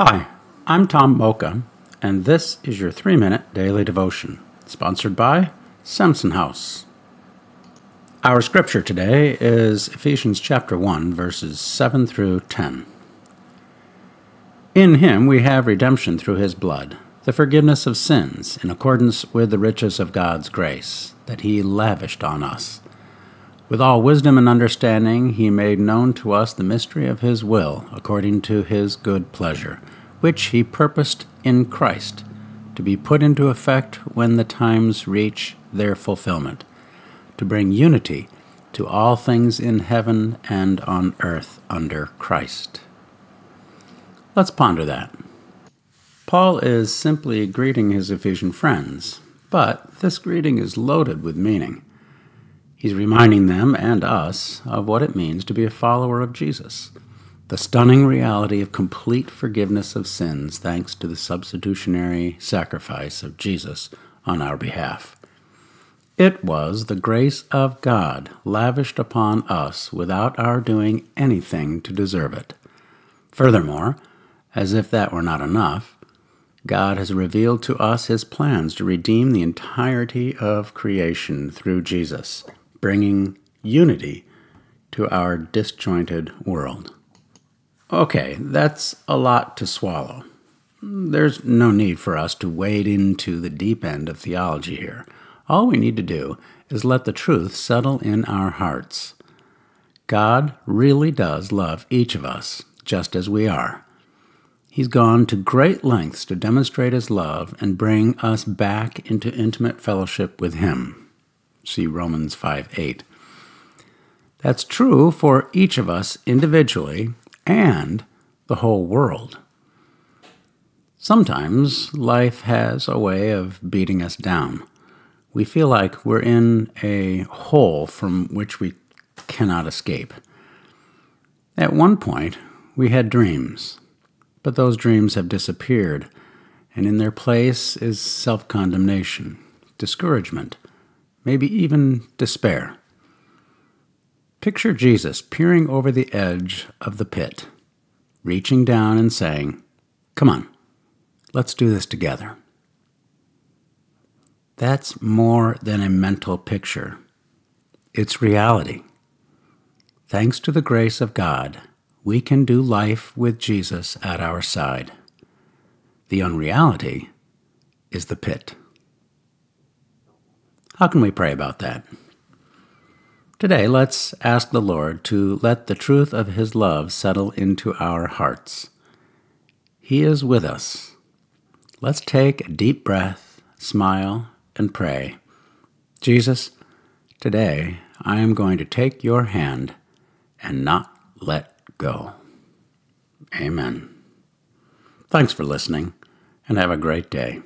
Hi, I'm Tom Mocha, and this is your three minute daily devotion, sponsored by Samson House. Our scripture today is Ephesians chapter 1, verses 7 through 10. In him we have redemption through his blood, the forgiveness of sins, in accordance with the riches of God's grace, that he lavished on us. With all wisdom and understanding, he made known to us the mystery of his will, according to his good pleasure, which he purposed in Christ, to be put into effect when the times reach their fulfillment, to bring unity to all things in heaven and on earth under Christ. Let's ponder that. Paul is simply greeting his Ephesian friends, but this greeting is loaded with meaning. He's reminding them and us of what it means to be a follower of Jesus. The stunning reality of complete forgiveness of sins thanks to the substitutionary sacrifice of Jesus on our behalf. It was the grace of God lavished upon us without our doing anything to deserve it. Furthermore, as if that were not enough, God has revealed to us his plans to redeem the entirety of creation through Jesus bringing unity to our disjointed world. Okay, that's a lot to swallow. There's no need for us to wade into the deep end of theology here. All we need to do is let the truth settle in our hearts. God really does love each of us, just as we are. He's gone to great lengths to demonstrate his love and bring us back into intimate fellowship with him. See Romans 5 8. That's true for each of us individually and the whole world. Sometimes life has a way of beating us down. We feel like we're in a hole from which we cannot escape. At one point, we had dreams, but those dreams have disappeared, and in their place is self condemnation, discouragement, maybe even despair. Picture Jesus peering over the edge of the pit, reaching down and saying, Come on, let's do this together. That's more than a mental picture. It's reality. Thanks to the grace of God, we can do life with Jesus at our side. The unreality is the pit. How can we pray about that? Today, let's ask the Lord to let the truth of His love settle into our hearts. He is with us. Let's take a deep breath, smile, and pray. Jesus, today I am going to take your hand and not let go. Amen. Thanks for listening, and have a great day.